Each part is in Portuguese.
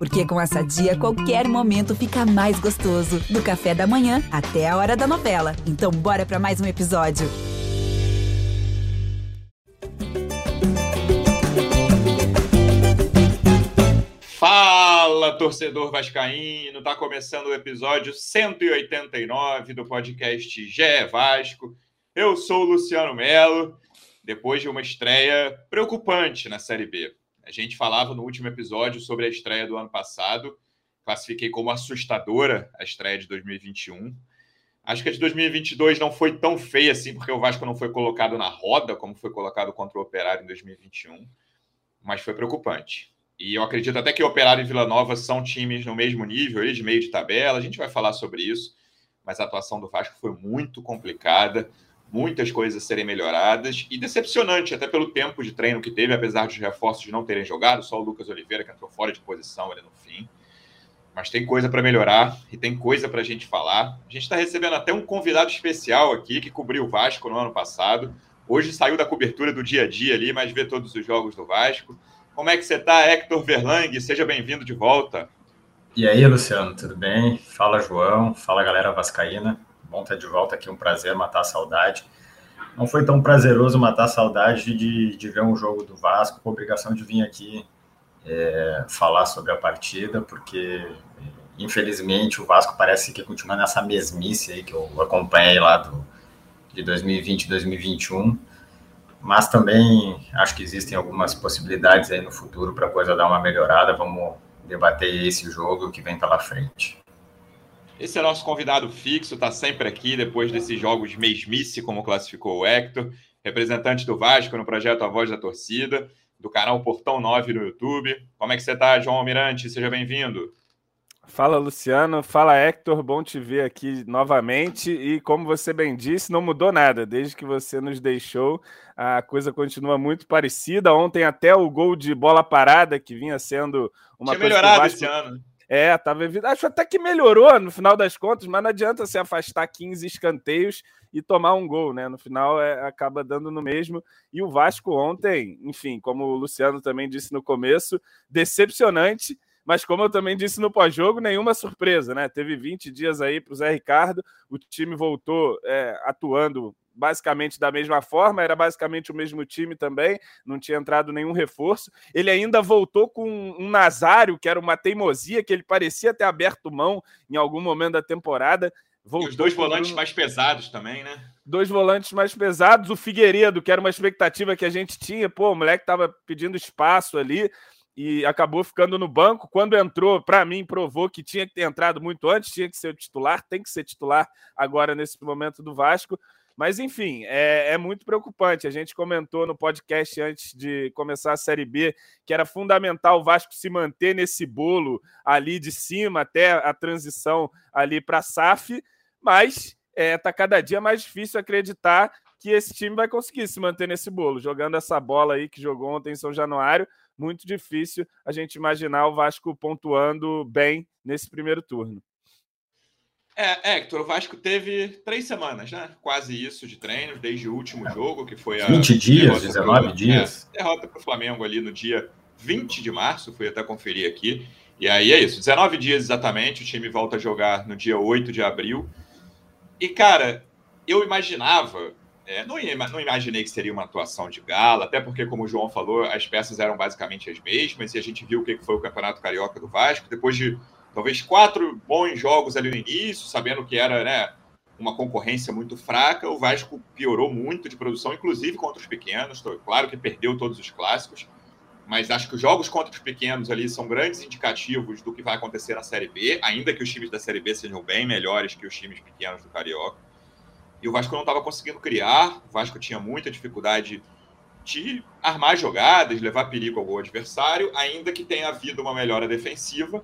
Porque com essa dia, qualquer momento fica mais gostoso. Do café da manhã até a hora da novela. Então, bora para mais um episódio. Fala, torcedor vascaíno! Tá começando o episódio 189 do podcast GE Vasco. Eu sou o Luciano Melo, depois de uma estreia preocupante na Série B. A gente falava no último episódio sobre a estreia do ano passado. Classifiquei como assustadora a estreia de 2021. Acho que a de 2022 não foi tão feia assim, porque o Vasco não foi colocado na roda como foi colocado contra o Operário em 2021. Mas foi preocupante. E eu acredito até que o Operário e Vila Nova são times no mesmo nível, de meio de tabela. A gente vai falar sobre isso. Mas a atuação do Vasco foi muito complicada muitas coisas a serem melhoradas e decepcionante, até pelo tempo de treino que teve, apesar dos reforços não terem jogado, só o Lucas Oliveira que entrou fora de posição ali no fim. Mas tem coisa para melhorar e tem coisa para a gente falar. A gente está recebendo até um convidado especial aqui que cobriu o Vasco no ano passado. Hoje saiu da cobertura do dia a dia ali, mas vê todos os jogos do Vasco. Como é que você está, Hector Verlang? Seja bem-vindo de volta. E aí, Luciano, tudo bem? Fala, João. Fala, galera vascaína. Bom estar de volta aqui, um prazer matar a saudade. Não foi tão prazeroso matar a saudade de, de ver um jogo do Vasco, com obrigação de vir aqui é, falar sobre a partida, porque infelizmente o Vasco parece que continua nessa mesmice aí que eu acompanhei lá do, de 2020 e 2021. Mas também acho que existem algumas possibilidades aí no futuro para a coisa dar uma melhorada. Vamos debater esse jogo que vem pela frente. Esse é nosso convidado fixo, está sempre aqui depois desses jogos mesmice, como classificou o Hector, representante do Vasco no projeto A Voz da Torcida, do canal Portão 9 no YouTube. Como é que você está, João Almirante? Seja bem-vindo. Fala, Luciano. Fala, Hector. Bom te ver aqui novamente. E como você bem disse, não mudou nada. Desde que você nos deixou, a coisa continua muito parecida. Ontem, até o gol de bola parada, que vinha sendo uma Tinha coisa. melhorado Vasco... esse ano. É, tava Acho até que melhorou no final das contas, mas não adianta se afastar 15 escanteios e tomar um gol, né? No final é, acaba dando no mesmo. E o Vasco ontem, enfim, como o Luciano também disse no começo, decepcionante. Mas como eu também disse no pós-jogo, nenhuma surpresa, né? Teve 20 dias aí para o Zé Ricardo, o time voltou é, atuando basicamente da mesma forma, era basicamente o mesmo time também, não tinha entrado nenhum reforço. Ele ainda voltou com um Nazário, que era uma teimosia, que ele parecia ter aberto mão em algum momento da temporada. Voltou e os dois volantes mais pesados também, né? Dois volantes mais pesados, o Figueiredo, que era uma expectativa que a gente tinha, pô, o moleque tava pedindo espaço ali e acabou ficando no banco. Quando entrou, para mim, provou que tinha que ter entrado muito antes, tinha que ser o titular, tem que ser titular agora nesse momento do Vasco. Mas, enfim, é, é, muito preocupante. A gente comentou no podcast antes de começar a Série B que era fundamental o Vasco se manter nesse bolo ali de cima até a transição ali para a SAF, mas está é, tá cada dia mais difícil acreditar que esse time vai conseguir se manter nesse bolo. Jogando essa bola aí que jogou ontem em São Januário, muito difícil a gente imaginar o Vasco pontuando bem nesse primeiro turno. É, Hector, o Vasco teve três semanas, né? Quase isso de treinos, desde o último jogo, que foi a. 20 dias, 19 pro, dias. É, derrota para o Flamengo ali no dia 20 de março, fui até conferir aqui. E aí é isso, 19 dias exatamente, o time volta a jogar no dia 8 de abril. E, cara, eu imaginava, é, não, não imaginei que seria uma atuação de gala, até porque, como o João falou, as peças eram basicamente as mesmas, e a gente viu o que foi o Campeonato Carioca do Vasco, depois de talvez quatro bons jogos ali no início, sabendo que era né, uma concorrência muito fraca. O Vasco piorou muito de produção, inclusive contra os pequenos. Claro que perdeu todos os clássicos, mas acho que os jogos contra os pequenos ali são grandes indicativos do que vai acontecer na Série B, ainda que os times da Série B sejam bem melhores que os times pequenos do Carioca. E o Vasco não estava conseguindo criar, o Vasco tinha muita dificuldade de armar jogadas, levar perigo ao adversário, ainda que tenha havido uma melhora defensiva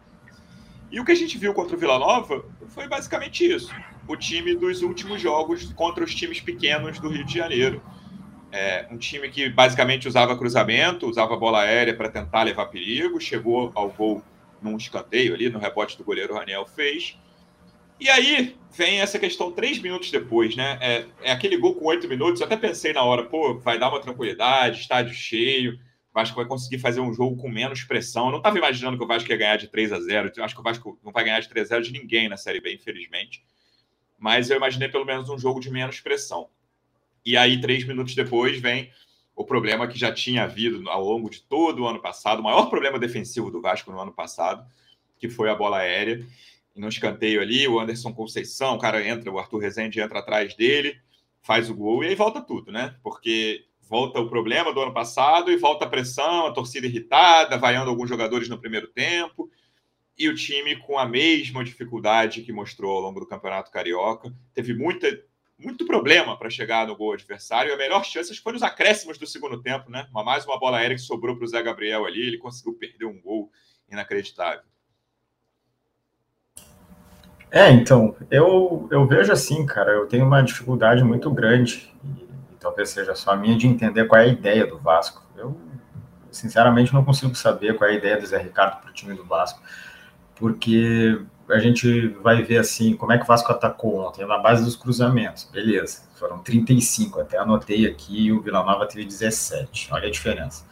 e o que a gente viu contra o Vila Nova foi basicamente isso. O time dos últimos jogos contra os times pequenos do Rio de Janeiro. É, um time que basicamente usava cruzamento, usava bola aérea para tentar levar perigo, chegou ao gol num escanteio ali, no rebote do goleiro Raniel fez. E aí vem essa questão três minutos depois, né? É, é aquele gol com oito minutos. Eu até pensei na hora, pô, vai dar uma tranquilidade, estádio cheio, Vasco vai conseguir fazer um jogo com menos pressão. Eu não estava imaginando que o Vasco ia ganhar de 3 a 0 Eu acho que o Vasco não vai ganhar de 3 a 0 de ninguém na Série B, infelizmente. Mas eu imaginei pelo menos um jogo de menos pressão. E aí, três minutos depois, vem o problema que já tinha havido ao longo de todo o ano passado, o maior problema defensivo do Vasco no ano passado, que foi a bola aérea. E no escanteio ali, o Anderson Conceição, o cara entra, o Arthur Rezende entra atrás dele, faz o gol e aí volta tudo, né? Porque volta o problema do ano passado e volta a pressão, a torcida irritada, vaiando alguns jogadores no primeiro tempo. E o time com a mesma dificuldade que mostrou ao longo do Campeonato Carioca. Teve muita muito problema para chegar no gol adversário. A melhor chance foi nos acréscimos do segundo tempo, né? Uma, mais uma bola aérea que sobrou para o Zé Gabriel ali, ele conseguiu perder um gol inacreditável. É, então, eu, eu vejo assim, cara, eu tenho uma dificuldade muito grande, e, e talvez seja só a minha, de entender qual é a ideia do Vasco. Eu, sinceramente, não consigo saber qual é a ideia do Zé Ricardo para o time do Vasco, porque a gente vai ver assim como é que o Vasco atacou ontem na base dos cruzamentos. Beleza, foram 35, até anotei aqui, o Vila Nova teve 17. Olha a diferença.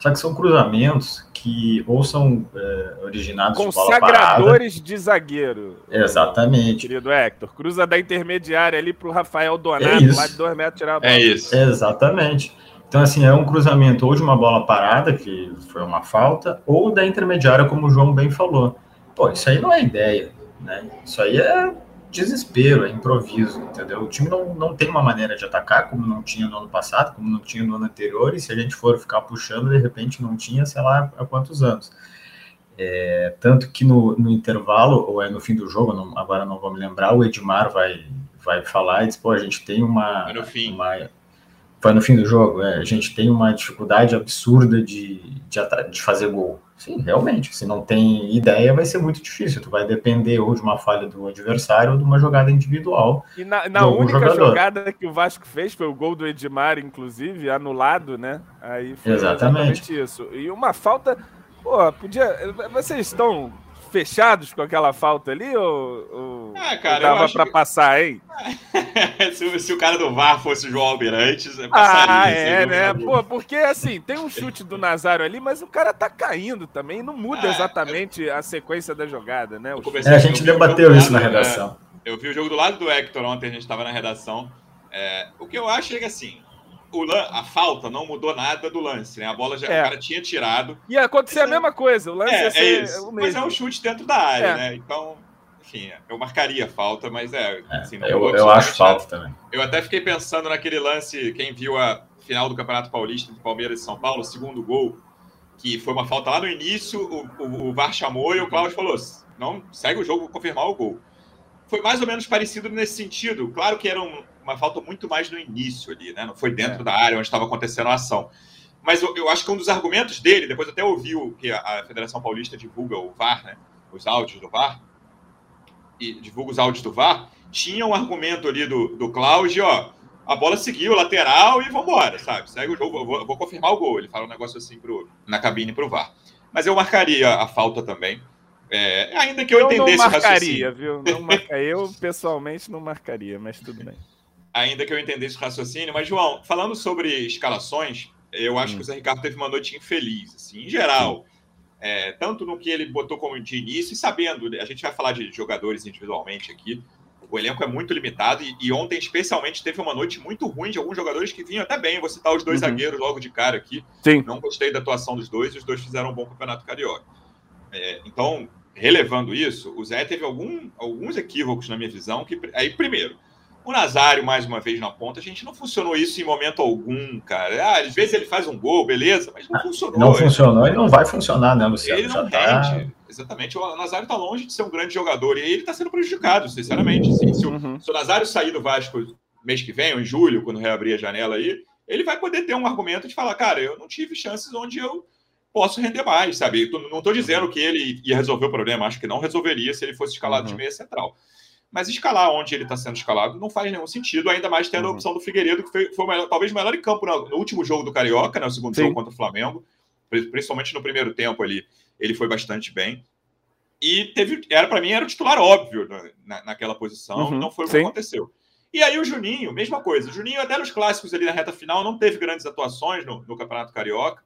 Só que são cruzamentos que ou são é, originados de bola Consagradores de zagueiro. Exatamente. Querido Hector, cruza da intermediária ali para o Rafael Donato, é lá de dois metros tirar a bola. É isso. Exatamente. Então, assim, é um cruzamento ou de uma bola parada, que foi uma falta, ou da intermediária, como o João bem falou. Pô, isso aí não é ideia, né? Isso aí é desespero, é improviso, entendeu? O time não, não tem uma maneira de atacar, como não tinha no ano passado, como não tinha no ano anterior, e se a gente for ficar puxando, de repente não tinha, sei lá, há quantos anos. É, tanto que no, no, intervalo, ou é no fim do jogo, não, agora não vou me lembrar, o Edmar vai, vai falar e diz, pô, a gente tem uma... no fim. Uma, foi no fim do jogo, é, a gente tem uma dificuldade absurda de, de, de fazer gol. Sim, realmente. Se não tem ideia, vai ser muito difícil. Tu vai depender ou de uma falha do adversário ou de uma jogada individual. E na, na única jogador. jogada que o Vasco fez foi o gol do Edmar, inclusive, anulado, né? Aí foi exatamente, exatamente isso. E uma falta. Pô, podia. Vocês estão fechados com aquela falta ali ou, ou ah, cara, dava para que... passar, hein? se, se, o cara do VAR fosse o João Almirante, passaria. Ah, é, né? Pô, porque assim, tem um chute do Nazário ali, mas o cara tá caindo também, não muda ah, exatamente eu... a sequência da jogada, né? É, a gente debateu isso na redação. É, eu vi o jogo do lado do Hector ontem, a gente estava na redação. É, o que eu acho é que assim, o, a falta não mudou nada do lance, né? A bola já é. o cara tinha tirado. E acontecer a mesma coisa, o lance é, é isso. Mas é um chute dentro da área, é. né? Então, enfim, eu marcaria falta, mas é. é assim, eu eu acho falta também. Eu até fiquei pensando naquele lance, quem viu a final do Campeonato Paulista de Palmeiras e São Paulo, segundo gol, que foi uma falta lá no início, o, o, o VAR chamou e o Cláudio falou: não, segue o jogo, vou confirmar o gol. Foi mais ou menos parecido nesse sentido. Claro que era um, uma falta muito mais no início ali, né? Não foi dentro é. da área onde estava acontecendo a ação. Mas eu, eu, acho que um dos argumentos dele, depois até ouviu que a, Federação Paulista divulga o VAR, né? Os áudios do VAR, e divulga os áudios do VAR, tinha um argumento ali do, do Cláudio, ó, a bola seguiu, lateral e vambora, sabe? Segue o jogo, vou, vou confirmar o gol. Ele fala um negócio assim pro, na cabine pro VAR. Mas eu marcaria a falta também. É, ainda que eu, eu entendesse não marcaria, viu? Não marcaria. Eu, pessoalmente, não marcaria, mas tudo bem ainda que eu entendesse o raciocínio. Mas, João, falando sobre escalações, eu acho hum. que o Zé Ricardo teve uma noite infeliz, assim, em geral. É, tanto no que ele botou como de início, e sabendo, a gente vai falar de jogadores individualmente aqui, o elenco é muito limitado, e, e ontem, especialmente, teve uma noite muito ruim de alguns jogadores que vinham até bem. Vou citar os dois uhum. zagueiros logo de cara aqui. Sim. Não gostei da atuação dos dois, e os dois fizeram um bom campeonato carioca. É, então, relevando isso, o Zé teve algum, alguns equívocos na minha visão. que Aí, primeiro, o Nazário, mais uma vez na ponta, a gente não funcionou isso em momento algum, cara. Ah, às vezes ele faz um gol, beleza, mas não funcionou. Não funcionou e não vai funcionar, né, Luciano? Ele não tá... rende. Exatamente. O Nazário está longe de ser um grande jogador e ele está sendo prejudicado, sinceramente. Assim, se, o, uhum. se, o, Nazário sair do Vasco mês que vem, ou em julho, quando reabrir a janela aí, ele vai poder ter um argumento de falar, cara, eu não tive chances onde eu posso render mais, sabe? Não estou dizendo que ele ia resolver o problema, acho que não resolveria se ele fosse escalado uhum. de meia central. Mas escalar onde ele está sendo escalado não faz nenhum sentido, ainda mais tendo uhum. a opção do Figueiredo, que foi, foi melhor, talvez o melhor em campo no, no, último jogo do Carioca, né, o segundo Sim. jogo contra o Flamengo, principalmente no primeiro tempo ali, ele foi bastante bem. E teve, era para mim era o titular óbvio na, naquela posição, uhum. não foi o que Sim. aconteceu. E aí o Juninho, mesma coisa. O Juninho, até nos clássicos ali na reta final, não teve grandes atuações no, no Campeonato Carioca.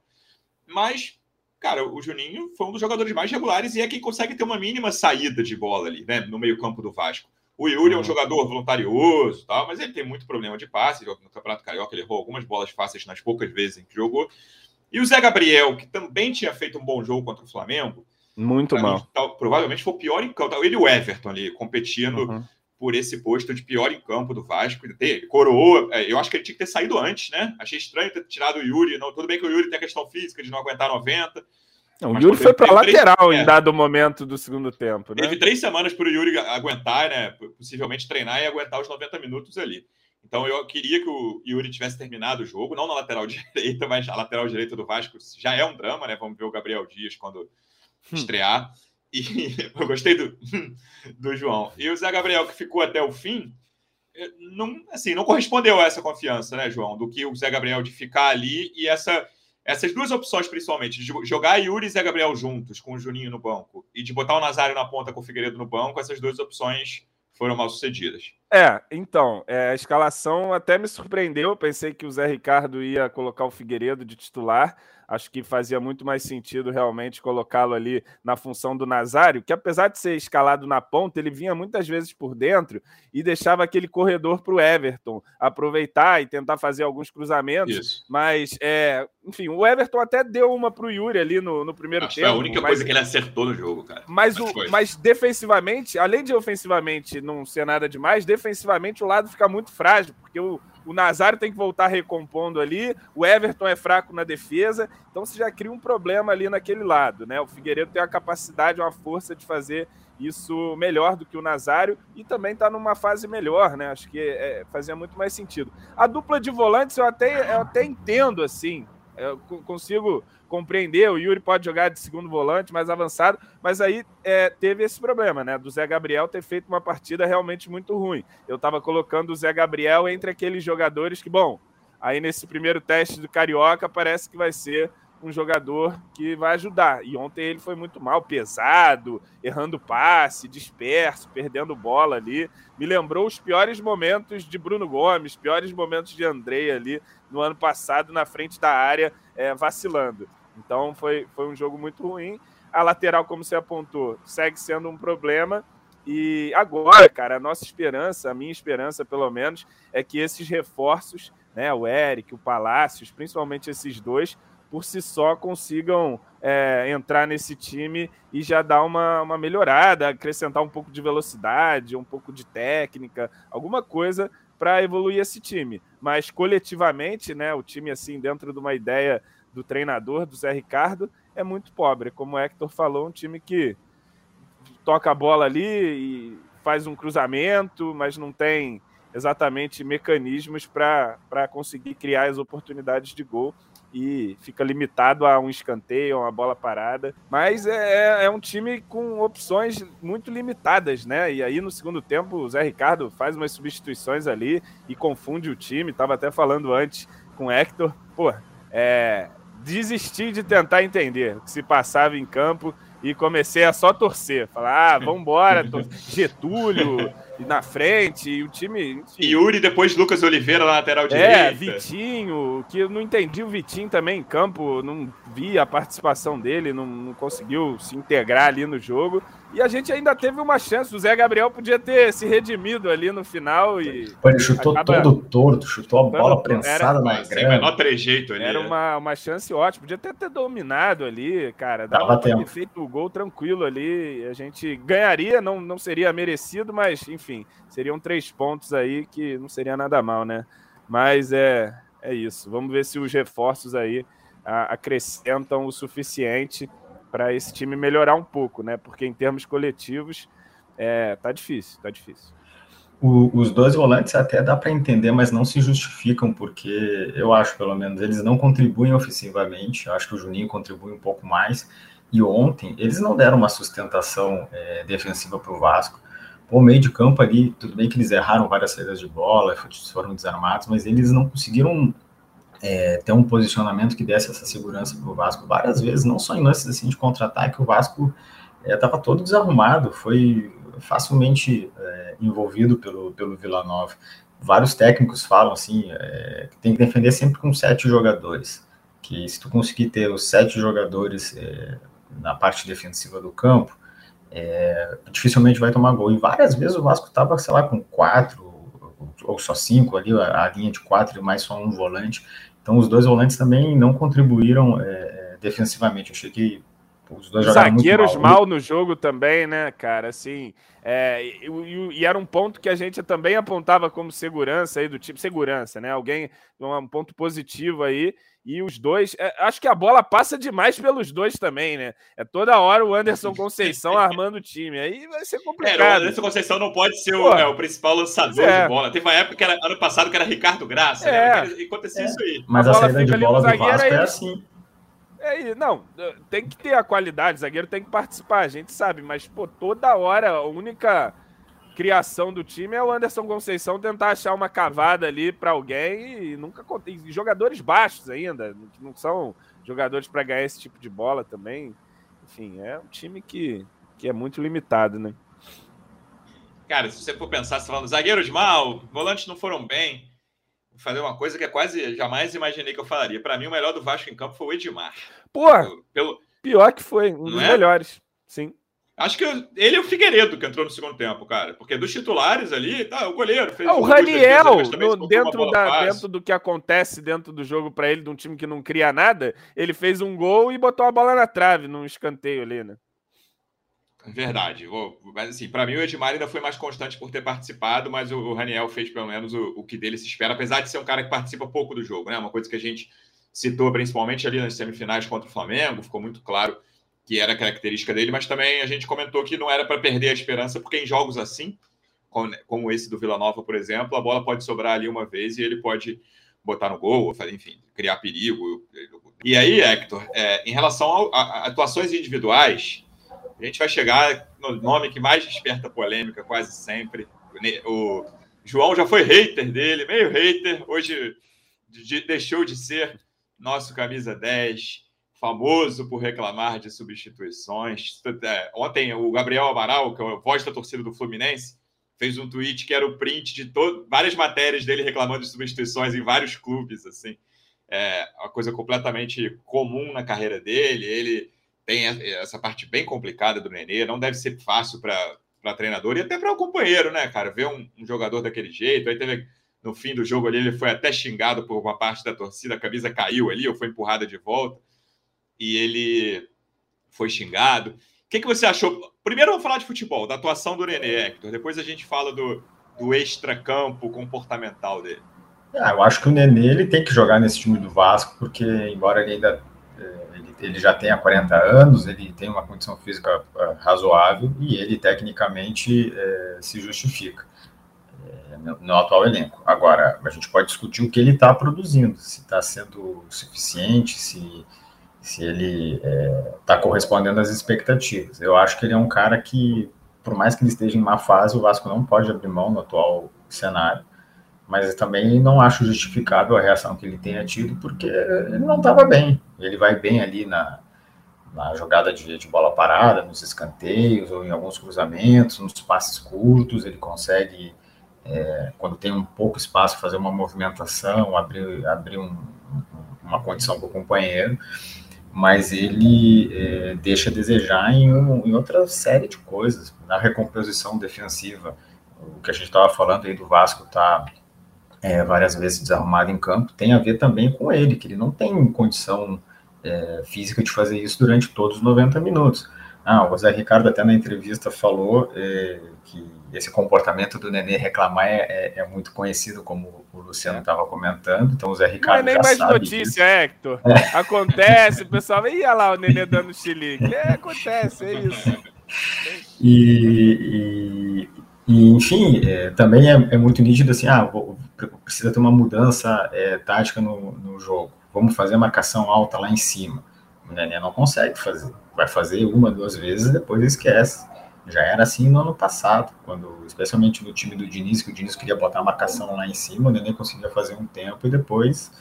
mas, cara, o Juninho foi um dos jogadores mais regulares e é quem consegue ter uma mínima saída de bola ali, né, no meio-campo do Vasco. O Yuri é um uhum. jogador voluntarioso, tal, mas ele tem muito problema de passe. No Campeonato Carioca, ele errou algumas bolas fáceis nas poucas vezes em que jogou. E o Zé Gabriel, que também tinha feito um bom jogo contra o Flamengo. Muito mal. Mim, tal, provavelmente foi o pior em campo. Ele e o Everton ali, competindo uhum. Por esse posto de pior em campo do Vasco. Coroou. É, eu acho que ele tinha que ter saído antes, né? Achei estranho ter tirado o Yuri. Não, tudo bem que o Yuri tem a questão física de não aguentar 90 não, o Yuri foi para lateral três, em é. dado momento do segundo tempo. Né? Teve três semanas para o Yuri aguentar, né? Possivelmente treinar e aguentar os 90 minutos ali. Então eu queria que o Yuri tivesse terminado o jogo, não na lateral direita, mas a lateral direita do Vasco já é um drama, né? Vamos ver o Gabriel Dias quando hum. estrear. E eu gostei do, do João. E o Zé Gabriel, que ficou até o fim, eh, não, assim, não correspondeu a essa confiança, né, João? Do que o Zé Gabriel de ficar ali e essa essas duas opções, principalmente, de jogar Yuri e Zé Gabriel juntos, com o Juninho no banco, e de botar o Nazário na ponta com o Figueiredo no banco, essas duas opções foram mal sucedidas. É, então, é, a escalação até me surpreendeu. Eu pensei que o Zé Ricardo ia colocar o Figueiredo de titular, Acho que fazia muito mais sentido realmente colocá-lo ali na função do Nazário, que apesar de ser escalado na ponta, ele vinha muitas vezes por dentro e deixava aquele corredor para o Everton aproveitar e tentar fazer alguns cruzamentos. Isso. Mas, é, enfim, o Everton até deu uma para o Yuri ali no, no primeiro Acho tempo. Foi a única mas, coisa que ele acertou no jogo, cara. Mas, o, mas defensivamente, além de ofensivamente não ser nada demais, defensivamente o lado fica muito frágil, porque o o Nazário tem que voltar recompondo ali, o Everton é fraco na defesa, então você já cria um problema ali naquele lado, né? O Figueiredo tem a capacidade, uma força de fazer isso melhor do que o Nazário e também está numa fase melhor, né? Acho que é, fazia muito mais sentido. A dupla de volantes eu até, eu até entendo assim, eu consigo compreender. O Yuri pode jogar de segundo volante, mais avançado, mas aí é, teve esse problema, né? Do Zé Gabriel ter feito uma partida realmente muito ruim. Eu estava colocando o Zé Gabriel entre aqueles jogadores que, bom, aí nesse primeiro teste do Carioca parece que vai ser um jogador que vai ajudar. E ontem ele foi muito mal, pesado, errando passe, disperso, perdendo bola ali. Me lembrou os piores momentos de Bruno Gomes, piores momentos de Andrei ali no ano passado, na frente da área, é, vacilando. Então foi, foi um jogo muito ruim. A lateral, como você apontou, segue sendo um problema. E agora, cara, a nossa esperança, a minha esperança pelo menos, é que esses reforços, né, o Eric, o Palácios, principalmente esses dois, por si só consigam é, entrar nesse time e já dar uma, uma melhorada, acrescentar um pouco de velocidade, um pouco de técnica, alguma coisa para evoluir esse time. Mas coletivamente, né, o time assim dentro de uma ideia do treinador, do Zé Ricardo, é muito pobre. Como o Hector falou, um time que toca a bola ali e faz um cruzamento, mas não tem exatamente mecanismos para conseguir criar as oportunidades de gol e fica limitado a um escanteio, a uma bola parada. Mas é, é, é um time com opções muito limitadas, né? E aí no segundo tempo o Zé Ricardo faz umas substituições ali e confunde o time. Tava até falando antes com o Hector. Pô, é, desisti de tentar entender o que se passava em campo e comecei a só torcer. Falar, ah, vambora, Getúlio na frente, e o time. Enfim. Yuri, depois Lucas Oliveira na lateral é, direita. É, Vitinho, que eu não entendi o Vitinho também em campo, não vi a participação dele, não, não conseguiu se integrar ali no jogo. E a gente ainda teve uma chance. O Zé Gabriel podia ter se redimido ali no final. e Pô, Ele chutou acaba... todo torto, chutou a bola prensada na grama. Sem menor trejeito ali. Era né? uma, uma chance ótima. Podia até ter dominado ali, cara. Dava pra ter feito o gol tranquilo ali. A gente ganharia, não, não seria merecido, mas enfim, seriam três pontos aí que não seria nada mal, né? Mas é, é isso. Vamos ver se os reforços aí a, acrescentam o suficiente para esse time melhorar um pouco, né? Porque em termos coletivos, é, tá difícil, tá difícil. O, os dois volantes até dá para entender, mas não se justificam, porque eu acho, pelo menos, eles não contribuem ofensivamente. Eu acho que o Juninho contribui um pouco mais. E ontem, eles não deram uma sustentação é, defensiva para o Vasco. O meio de campo ali, tudo bem que eles erraram várias saídas de bola, foram desarmados, mas eles não conseguiram é, ter um posicionamento que desse essa segurança para o Vasco várias vezes, não só em lances assim, de contra-ataque, o Vasco estava é, todo desarrumado, foi facilmente é, envolvido pelo, pelo Vila Nova. Vários técnicos falam assim, é, que tem que defender sempre com sete jogadores, que se tu conseguir ter os sete jogadores é, na parte defensiva do campo, é, dificilmente vai tomar gol. E várias vezes o Vasco estava, sei lá, com quatro ou só cinco ali, a, a, linha de quatro e mais só um volante. Então os dois volantes também não contribuíram é, é defensivamente. Eu achei que os dois Zagueiros mal. mal no jogo também, né, cara? Assim, é, e, e, e, era um ponto que a gente também apontava como segurança aí do tipo segurança, né? Alguém um ponto positivo aí. E os dois, é, acho que a bola passa demais pelos dois também, né? É toda hora o Anderson Conceição armando o time. Aí vai ser complicado. É, o Anderson Conceição não pode ser o, é, o principal lançador é. de bola. Teve uma época que era ano passado que era Ricardo Graça, né? é. né? Acontecia isso aí. Mas a, a saída de bola do Vasco é assim. É, não, tem que ter a qualidade, o zagueiro tem que participar, a gente sabe, mas, pô, toda hora a única criação do time é o Anderson Conceição tentar achar uma cavada ali para alguém e nunca e jogadores baixos ainda, que não são jogadores para ganhar esse tipo de bola também. Enfim, é um time que, que é muito limitado, né? Cara, se você for pensar, você tá falando zagueiros mal, volantes não foram bem fazer uma coisa que é quase jamais imaginei que eu falaria. Para mim, o melhor do Vasco em campo foi o Edmar. Pô, pelo... pior que foi, um dos é? melhores. Sim. Acho que ele é o Figueiredo que entrou no segundo tempo, cara. Porque dos titulares ali, tá, o goleiro fez. Ah, o Raniel, no, dentro, da, dentro do que acontece dentro do jogo para ele, de um time que não cria nada, ele fez um gol e botou a bola na trave, num escanteio ali, né? Verdade. Mas assim, para mim o Edmar ainda foi mais constante por ter participado, mas o, Raniel fez pelo menos o, o, que dele se espera, apesar de ser um cara que participa pouco do jogo, né? Uma coisa que a gente citou principalmente ali nas semifinais contra o Flamengo, ficou muito claro que era característica dele, mas também a gente comentou que não era para perder a esperança, porque em jogos assim, como esse do Vila Nova, por exemplo, a bola pode sobrar ali uma vez e ele pode botar no gol, enfim, criar perigo. E aí, Hector, é, em relação a atuações individuais, a gente vai chegar no nome que mais desperta polêmica quase sempre. O João já foi hater dele, meio hater, hoje deixou de ser nosso camisa 10, famoso por reclamar de substituições. É, ontem o Gabriel Amaral, que é o voz da torcida do Fluminense, fez um tweet que era o print de várias matérias dele reclamando de substituições em vários clubes, assim. É uma coisa completamente comum na carreira dele. Ele tem essa parte bem complicada do Nenê, não deve ser fácil para treinador e até para o companheiro, né, cara? Ver um, um, jogador daquele jeito. Aí teve no fim do jogo ali, ele foi até xingado por uma parte da torcida, a camisa caiu ali, ou foi empurrada de volta, e ele foi xingado. O que, que você achou? Primeiro vamos falar de futebol, da atuação do Nenê, Hector. Depois a gente fala do, do extra-campo comportamental dele. Ah, eu acho que o Nenê ele tem que jogar nesse time do Vasco, porque embora ele ainda ele já tem há 40 anos, ele tem uma condição física eh, razoável e ele tecnicamente é, se justifica é, no, no, atual elenco. Agora, a gente pode discutir o que ele está produzindo, se está sendo suficiente, se, se ele está é, correspondendo às expectativas. Eu acho que ele é um cara que, por mais que ele esteja em má fase, o Vasco não pode abrir mão no atual cenário mas também não acho justificável a reação que ele tenha tido, porque ele não estava bem. Ele vai bem ali na, na jogada de, de, bola parada, nos escanteios, ou em alguns cruzamentos, nos passes curtos, ele consegue, é, quando tem um pouco espaço, fazer uma movimentação, abrir, abrir um, uma condição para o companheiro, mas ele é, deixa a desejar em, um, em outra série de coisas, na recomposição defensiva, o que a gente estava falando aí do Vasco tá é, várias vezes desarrumado em campo, tem a ver também com ele, que ele não tem condição é, física de fazer isso durante todos os 90 minutos. Ah, o Zé Ricardo até na entrevista falou é, que esse comportamento do Nenê reclamar é, é, é muito conhecido, como o Luciano estava comentando, então o Zé Ricardo Não é nem mais notícia, disso. Hector. É. Acontece, o pessoal, ia lá o Nenê dando xilique. É, acontece, é isso. E, e, e, enfim, é, também é, é, muito nítido assim, ah, vou, precisa ter uma mudança é, tática no, no, jogo. Vamos fazer a marcação alta lá em cima. O Nenê não consegue fazer. Vai fazer uma, duas vezes e depois esquece. Já era assim no ano passado, quando, especialmente no time do Diniz, que o Diniz queria botar a marcação lá em cima, o Nenê conseguia fazer um tempo e depois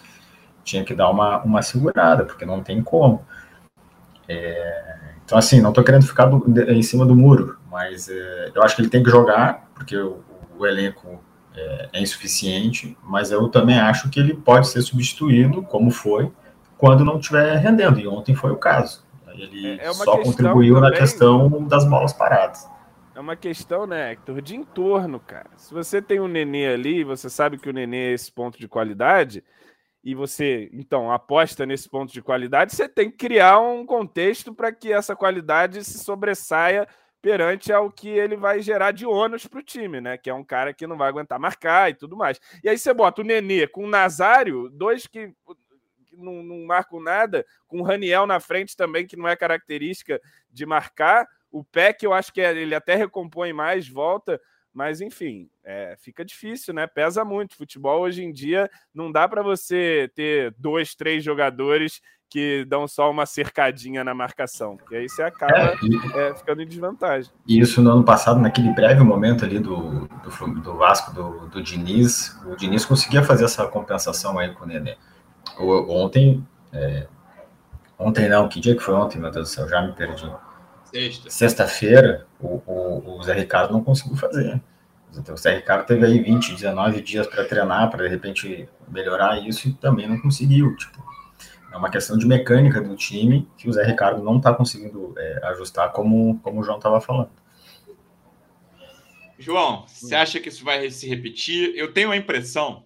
tinha que dar uma, uma segurada, porque não tem como. É, então, assim, não estou querendo ficar do, de, em cima do muro, mas é, eu acho que ele tem que jogar, porque o, o elenco é, é, insuficiente, mas eu também acho que ele pode ser substituído, como foi, quando não estiver rendendo, e ontem foi o caso. Ele é, é só contribuiu também, na questão das bolas paradas. É uma questão, né, Hector, de entorno, cara. Se você tem um nenê ali, você sabe que o nenê é esse ponto de qualidade, e você, então, aposta nesse ponto de qualidade, você tem que criar um contexto para que essa qualidade se sobressaia perante ao que ele vai gerar de ônus para o time, né? Que é um cara que não vai aguentar marcar e tudo mais. E aí você bota o Nenê com o Nazário, dois que, que não, não marcam nada, com o Raniel na frente também, que não é característica de marcar. O Peck, eu acho que é, ele até recompõe mais, volta, mas, enfim, é, fica difícil, né? Pesa muito. Futebol hoje em dia não dá para você ter dois, três jogadores que dão só uma cercadinha na marcação, porque aí você acaba é, e, é, ficando em desvantagem. E isso no ano passado, naquele breve momento ali do, do, do Vasco, do, do Diniz, o Diniz conseguia fazer essa compensação aí com o Nenê. Ontem, é, ontem não, que dia que foi ontem, meu Deus do céu, já me perdi. Sexta. Sexta-feira, o, o, o, Zé Ricardo não conseguiu fazer. Então, o Zé Ricardo teve aí 20, 19 dias para treinar, para de repente melhorar isso, e também não conseguiu. Tipo, é uma questão de mecânica do time que o Zé Ricardo não está conseguindo é, ajustar, como, como o João estava falando. João, você acha que isso vai se repetir? Eu tenho a impressão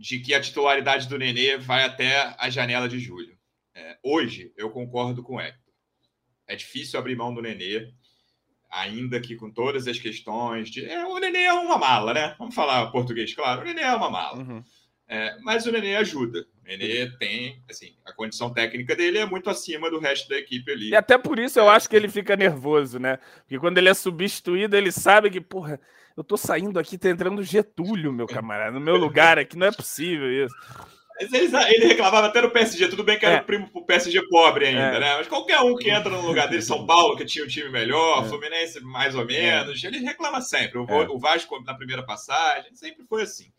de que a titularidade do Nenê vai até a janela de julho. É, hoje, eu concordo com o Hector. É difícil abrir mão do Nenê, ainda que com todas as questões de. É, o Nenê é uma mala, né? Vamos falar português, claro. O Nenê é uma mala. Uhum. É, mas o Nenê ajuda. O Nenê tem, assim, a condição técnica dele é muito acima do resto da equipe ali. E até por isso eu acho que ele fica nervoso, né? Porque quando ele é substituído, ele sabe que, porra, eu tô saindo aqui, tá entrando Getúlio, meu camarada, no meu lugar aqui, não é possível isso. Ele, ele reclamava até no PSG, tudo bem que era é. o primo pro PSG pobre ainda, é. né? Mas qualquer um que entra no lugar dele, São Paulo, que tinha um time melhor, é. Fluminense mais ou menos, ele reclama sempre. O, é. o, Vasco na primeira passagem, sempre foi assim.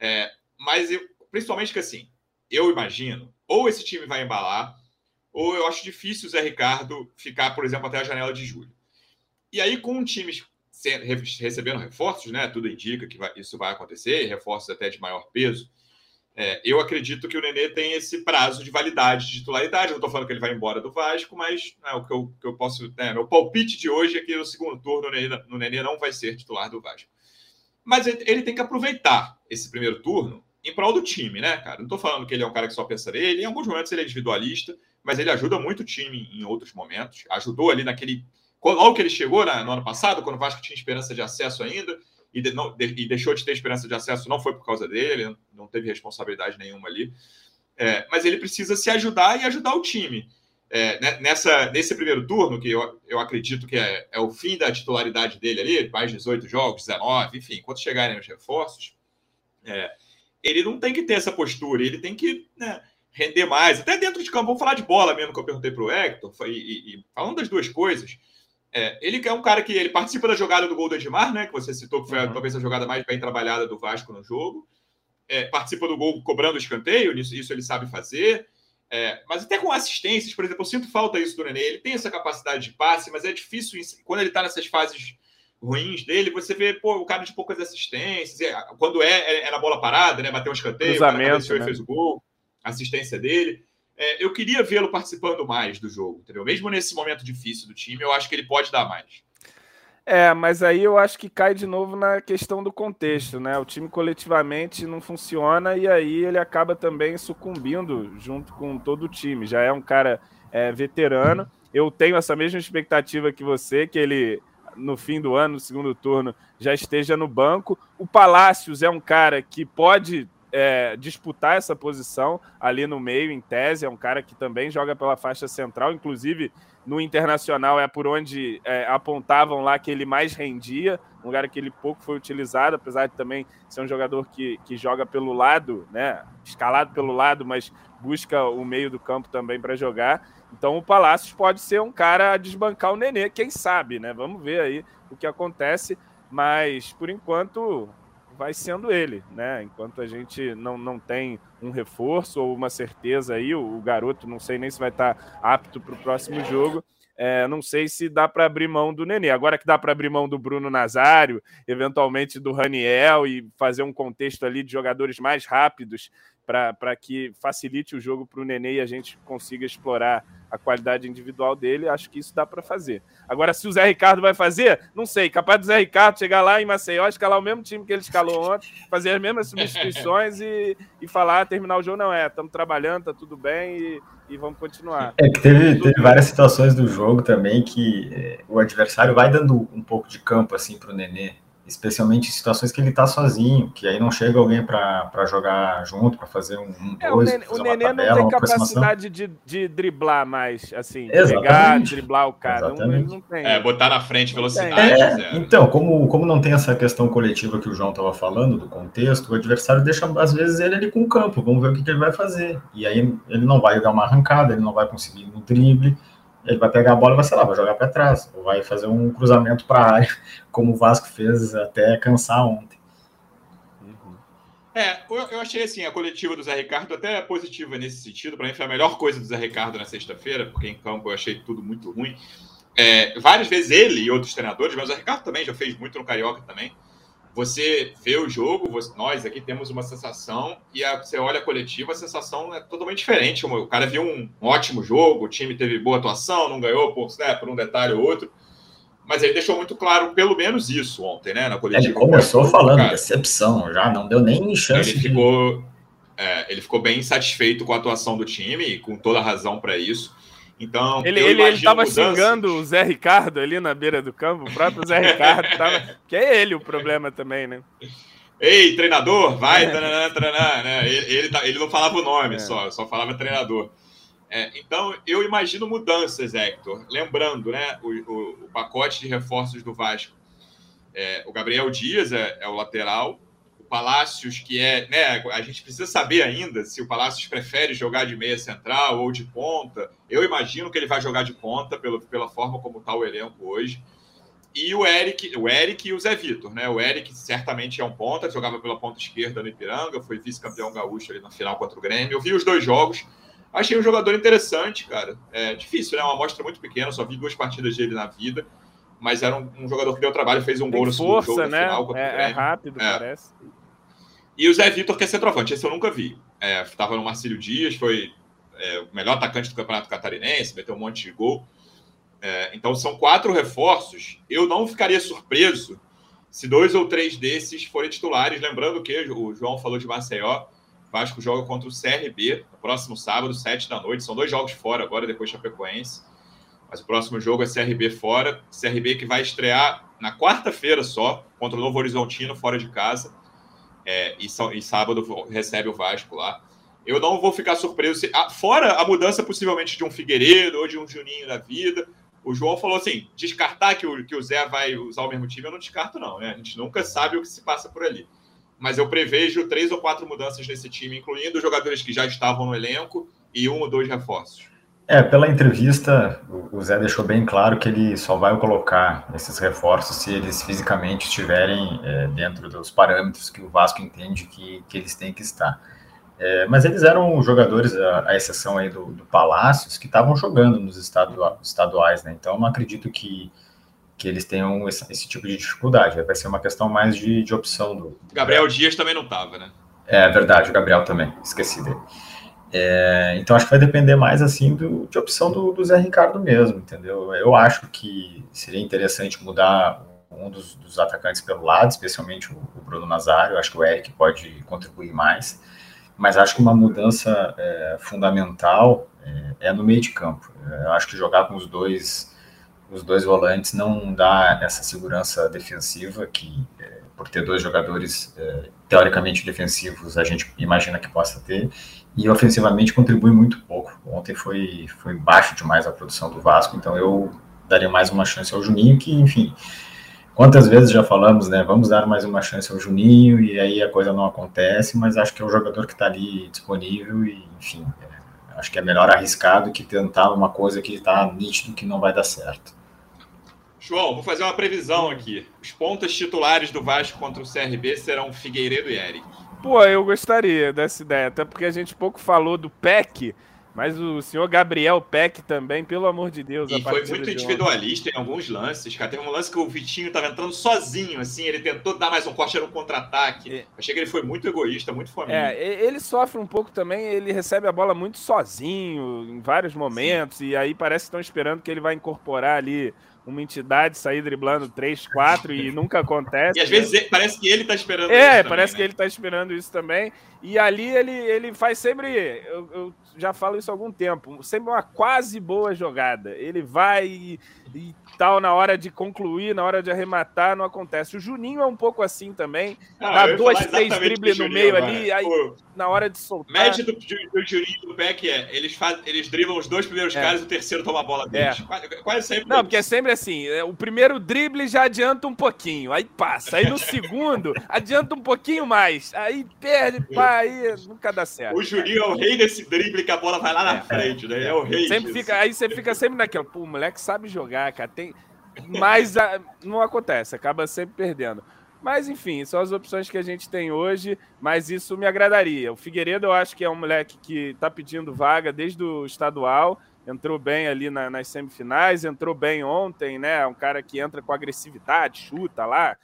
É, mas eu, principalmente que assim, eu imagino, ou esse time vai embalar, ou eu acho difícil o Zé Ricardo ficar, por exemplo, até a janela de julho. E aí, com um time recebendo reforços, né? Tudo indica que vai, isso vai acontecer, reforços até de maior peso é, eu acredito que o Nenê tem esse prazo de validade de titularidade. Não estou falando que ele vai embora do Vasco, mas é, o que eu, que eu posso. Né, meu palpite de hoje é que no segundo turno o Nenê, Nenê não vai ser titular do Vasco. Mas ele, ele tem que aproveitar esse primeiro turno em prol do time, né, cara? Não estou falando que ele é um cara que só pensa nele. Em alguns momentos ele é individualista, mas ele ajuda muito o time em outros momentos. Ajudou ali naquele. Logo que ele chegou né, no ano passado, quando o Vasco tinha esperança de acesso ainda e, de, não, de, e, deixou de ter esperança de acesso, não foi por causa dele, não teve responsabilidade nenhuma ali. É, mas ele precisa se ajudar e ajudar o time. É, né, nessa, nesse primeiro turno, que eu, eu acredito que é, é, o fim da titularidade dele ali, mais 18 jogos, 19, enfim, quando chegarem os reforços, é, ele não tem que ter essa postura, ele tem que né, render mais, até dentro de campo. Vamos falar de bola mesmo, que eu perguntei para o Hector, e, e, e falando das duas coisas, é, ele é um cara que ele participa da jogada do gol do Edmar, né? Que você citou que foi uhum. talvez a jogada mais bem trabalhada do Vasco no jogo. É, participa do gol cobrando escanteio, isso, isso ele sabe fazer. É, mas até com assistências, por exemplo, eu sinto falta isso do Nenê. Ele tem essa capacidade de passe, mas é difícil quando ele está nessas fases ruins dele, você vê pô, o cara de poucas assistências. Quando é, é, é na bola parada, né? Bateu um escanteio, Cruzamento, né? fez o gol, assistência dele é, eu queria vê-lo participando mais do jogo, entendeu? Mesmo nesse momento difícil do time, eu acho que ele pode dar mais. É, mas aí eu acho que cai de novo na questão do contexto, né? O time coletivamente não funciona e aí ele acaba também sucumbindo junto com todo o time. Já é um cara é, veterano. Eu tenho essa mesma expectativa que você, que ele no fim do ano, no segundo turno, já esteja no banco. O Palácios é um cara que pode é, disputar essa posição ali no meio, em tese. É um cara que também joga pela faixa central, inclusive no Internacional é por onde é, apontavam lá que ele mais rendia, um lugar que ele pouco foi utilizado, apesar de também ser um jogador que, que joga pelo lado, né, escalado pelo lado, mas busca o meio do campo também para jogar. Então o Palácios pode ser um cara a desbancar o Nenê, quem sabe, né? Vamos ver aí o que acontece, mas por enquanto vai sendo ele, né? Enquanto a gente não, não tem um reforço ou uma certeza aí, o, o garoto não sei nem se vai estar apto para o próximo jogo. é, não sei se dá para abrir mão do Nenê. Agora que dá para abrir mão do Bruno Nazário, eventualmente do Raniel e fazer um contexto ali de jogadores mais rápidos para que facilite o jogo para o Nenê e a gente consiga explorar a qualidade individual dele, acho que isso dá para fazer. Agora, se o Zé Ricardo vai fazer, não sei. Capaz do Zé Ricardo chegar lá em Maceió, escalar o mesmo time que ele escalou ontem, fazer as mesmas substituições e, e falar, terminar o jogo, não é, estamos trabalhando, tá tudo bem e, e vamos continuar. É que teve, teve várias situações do jogo também que é, o adversário vai dando um pouco de campo assim para o Nenê especialmente em situações que ele está sozinho, que aí não chega alguém para jogar junto, para fazer um, um é, dois, o Nenê, tabela, não tem capacidade de, de driblar mais, assim, pegar, driblar o cara, não, ele não tem. É, botar na frente velocidade. É, então, como, como não tem essa questão coletiva que o João estava falando, do contexto, o adversário deixa, às vezes, ele ali com o campo, vamos ver o que, que ele vai fazer. E aí ele não vai dar uma arrancada, ele não vai conseguir no drible, ele vai pegar a bola e vai, sei lá, vai jogar para trás, ou vai fazer um cruzamento para a área, como o Vasco fez até cansar ontem. É, eu, achei assim, a coletiva do Zé Ricardo até positiva nesse sentido. Para mim foi a melhor coisa do Zé Ricardo na sexta-feira, porque em campo eu achei tudo muito ruim. É, várias vezes ele e outros treinadores, mas o Zé Ricardo também já fez muito no Carioca também você vê o jogo, você, nós aqui temos uma sensação, e a, você olha a coletiva, a sensação é totalmente diferente. O cara viu um, um ótimo jogo, o time teve boa atuação, não ganhou por, né, por um detalhe ou outro. Mas ele deixou muito claro, pelo menos isso ontem, né? Na coletiva. Ele começou falando cara. decepção, já não deu nem chance. Ele ficou, é, ele ficou bem insatisfeito com a atuação do time, e com toda razão para isso. Então, ele, ele, ele tava xingando o Zé Ricardo ali na beira do campo, o próprio Zé Ricardo tava. Que é ele o problema também, né? Ei, treinador, vai, é. né? Ele, ele, tá, ele, não falava o nome é. só, só falava treinador. É, então, eu imagino mudanças, Hector. Lembrando, né, o, o, o pacote de reforços do Vasco. É, o Gabriel Dias é, é o lateral, Palácios, que é. Né, a gente precisa saber ainda se o Palácios prefere jogar de meia central ou de ponta. Eu imagino que ele vai jogar de ponta pelo, pela forma como está o elenco hoje. E o Eric, o Eric e o Zé Vitor, né? O Eric certamente é um ponta, jogava pela ponta esquerda no Ipiranga, foi vice-campeão gaúcho ali na final contra o Grêmio. Eu vi os dois jogos, achei um jogador interessante, cara. É difícil, né? Uma amostra muito pequena, só vi duas partidas dele na vida mas era um, um, jogador que deu trabalho, fez um Tem gol no segundo jogo né? final. É, é, rápido, é. parece. E o Zé Vitor, que é centroavante, esse eu nunca vi. Estava é, no Marcílio Dias, foi é, o melhor atacante do Campeonato Catarinense, meteu um monte de gol. É, então são quatro reforços. Eu não ficaria surpreso se dois ou três desses forem titulares. Lembrando que o João falou de Maceió. Vasco joga contra o CRB no próximo sábado, sete da noite. São dois jogos fora agora, depois Chapecoense. Mas o próximo jogo é CRB fora. CRB que vai estrear na quarta-feira só, contra o Novo Horizontino, fora de casa é, e, e, sábado recebe o Vasco lá. Eu não vou ficar surpreso. Se, ah, fora a mudança possivelmente de um Figueiredo ou de um Juninho da vida. O João falou assim: descartar que o, que o Zé vai usar o mesmo time, eu não descarto, não. Né? A gente nunca sabe o que se passa por ali. Mas eu prevejo três ou quatro mudanças nesse time, incluindo jogadores que já estavam no elenco e um ou dois reforços. É, pela entrevista, o Zé deixou bem claro que ele só vai colocar esses reforços se eles fisicamente estiverem é, dentro dos parâmetros que o Vasco entende que, que eles têm que estar. É, mas eles eram jogadores, a, a exceção aí do, do Palácios, que estavam jogando nos estaduais, né? Então, não acredito que, que eles tenham esse, esse, tipo de dificuldade. Vai ser uma questão mais de, de opção do. Gabriel Dias também não estava, né? É verdade, o Gabriel também, esqueci dele. É, então acho que vai depender mais assim do, de opção do, do, Zé Ricardo mesmo, entendeu? Eu acho que seria interessante mudar um dos, dos atacantes pelo lado, especialmente o, o, Bruno Nazário. Acho que o Eric pode contribuir mais, mas acho que uma mudança é, fundamental é, é, no meio de campo. É, eu acho que jogar com os dois os dois volantes não dá essa segurança defensiva que é, por ter dois jogadores é, teoricamente defensivos a gente imagina que possa ter e ofensivamente contribui muito pouco. Ontem foi, foi baixo demais a produção do Vasco, então eu daria mais uma chance ao Juninho, que, enfim, quantas vezes já falamos, né? Vamos dar mais uma chance ao Juninho, e aí a coisa não acontece, mas acho que é o jogador que está ali disponível, e, enfim, acho que é melhor arriscar do que tentar uma coisa que está nítido que não vai dar certo. João, vou fazer uma previsão aqui. Os pontos titulares do Vasco contra o CRB serão Figueiredo e Eric. Pô, eu gostaria dessa ideia, até porque a gente pouco falou do PEC, Mas o senhor Gabriel Peck também, pelo amor de Deus. E foi muito individualista em alguns lances, cara. Teve um lance que o Vitinho estava entrando sozinho, assim, ele tentou dar mais um corte, era um contra-ataque. É. Achei que ele foi muito egoísta, muito família. É, ele sofre um pouco também, ele recebe a bola muito sozinho em vários momentos, Sim. e aí parece que estão esperando que ele vai incorporar ali uma entidade sair driblando 3, 4 e nunca acontece. E às né? vezes parece que ele tá esperando é, isso. parece também, que né? ele tá esperando isso também. E ali ele, ele faz sempre. Eu, eu, já falo isso há algum tempo. Sempre uma quase boa jogada. Ele vai e, e tal, na hora de concluir, na hora de arrematar, não acontece. O Juninho é um pouco assim também. Ah, dá dois, três dribles no meio ali, aí Pô, na hora de soltar. Média do, do Juninho do Beck é: eles, faz, eles driblam os dois primeiros é. caras e o terceiro toma a bola deles. É. Quase, quase, sempre. Não, porque é sempre assim: é, o primeiro drible já adianta um pouquinho, aí passa. Aí no segundo, adianta um pouquinho mais. Aí perde, pá, aí nunca dá certo. O Juninho é o rei desse drible que a bola vai lá na é. frente, né? É o rei. Sempre fica, aí você fica sempre naquela, pô, o moleque sabe jogar, cara. Tem, mas a, ah, não acontece, acaba sempre perdendo. Mas enfim, são as opções que a gente tem hoje, mas isso me agradaria. O Figueiredo eu acho que é um moleque que está pedindo vaga desde o estadual, entrou bem ali na, nas semifinais, entrou bem ontem, né? Um cara que entra com agressividade, chuta lá,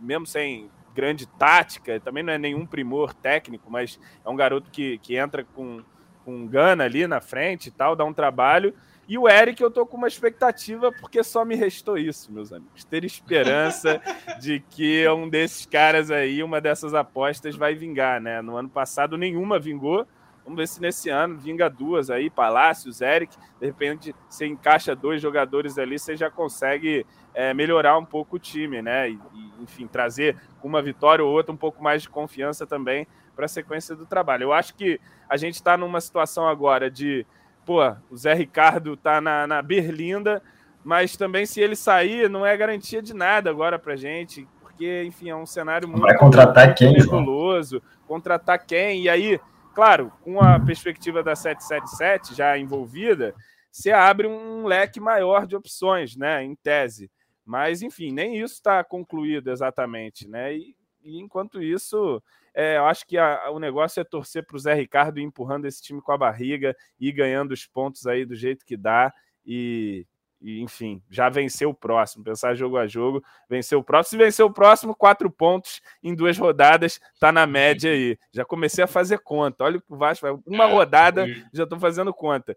mesmo sem grande tática, também não é nenhum primor técnico, mas é um garoto que, que entra com, com gana ali na frente e tal, dá um trabalho. E o Eric, eu tô com uma expectativa, porque só me restou isso, meus amigos. Ter esperança de que um desses caras aí, uma dessas apostas, vai vingar, né? No ano passado, nenhuma vingou. Vamos ver se nesse ano vinga duas aí, Palácios, Eric. De repente, você encaixa dois jogadores ali, você já consegue é, melhorar um pouco o time, né? E, e, enfim, trazer uma vitória ou outra um pouco mais de confiança também para a sequência do trabalho. Eu acho que a gente está numa situação agora de pô, o Zé Ricardo tá na, na Berlinda, mas também se ele sair, não é garantia de nada agora pra gente, porque, enfim, é um cenário muito Vai contratar quem, reguloso. Contratar quem? E aí, claro, com a perspectiva da 777 já envolvida, você abre um leque maior de opções, né, em tese. Mas, enfim, nem isso está concluído exatamente, né? E, e enquanto isso, é, eu acho que a, o negócio é torcer para o Zé Ricardo ir empurrando esse time com a barriga e ganhando os pontos aí do jeito que dá. E, e, enfim, já venceu o próximo. Pensar jogo a jogo, venceu o próximo. Se venceu o próximo, quatro pontos em duas rodadas, tá na média aí. Já comecei a fazer conta. Olha o Vasco, uma é, rodada, já estou fazendo conta.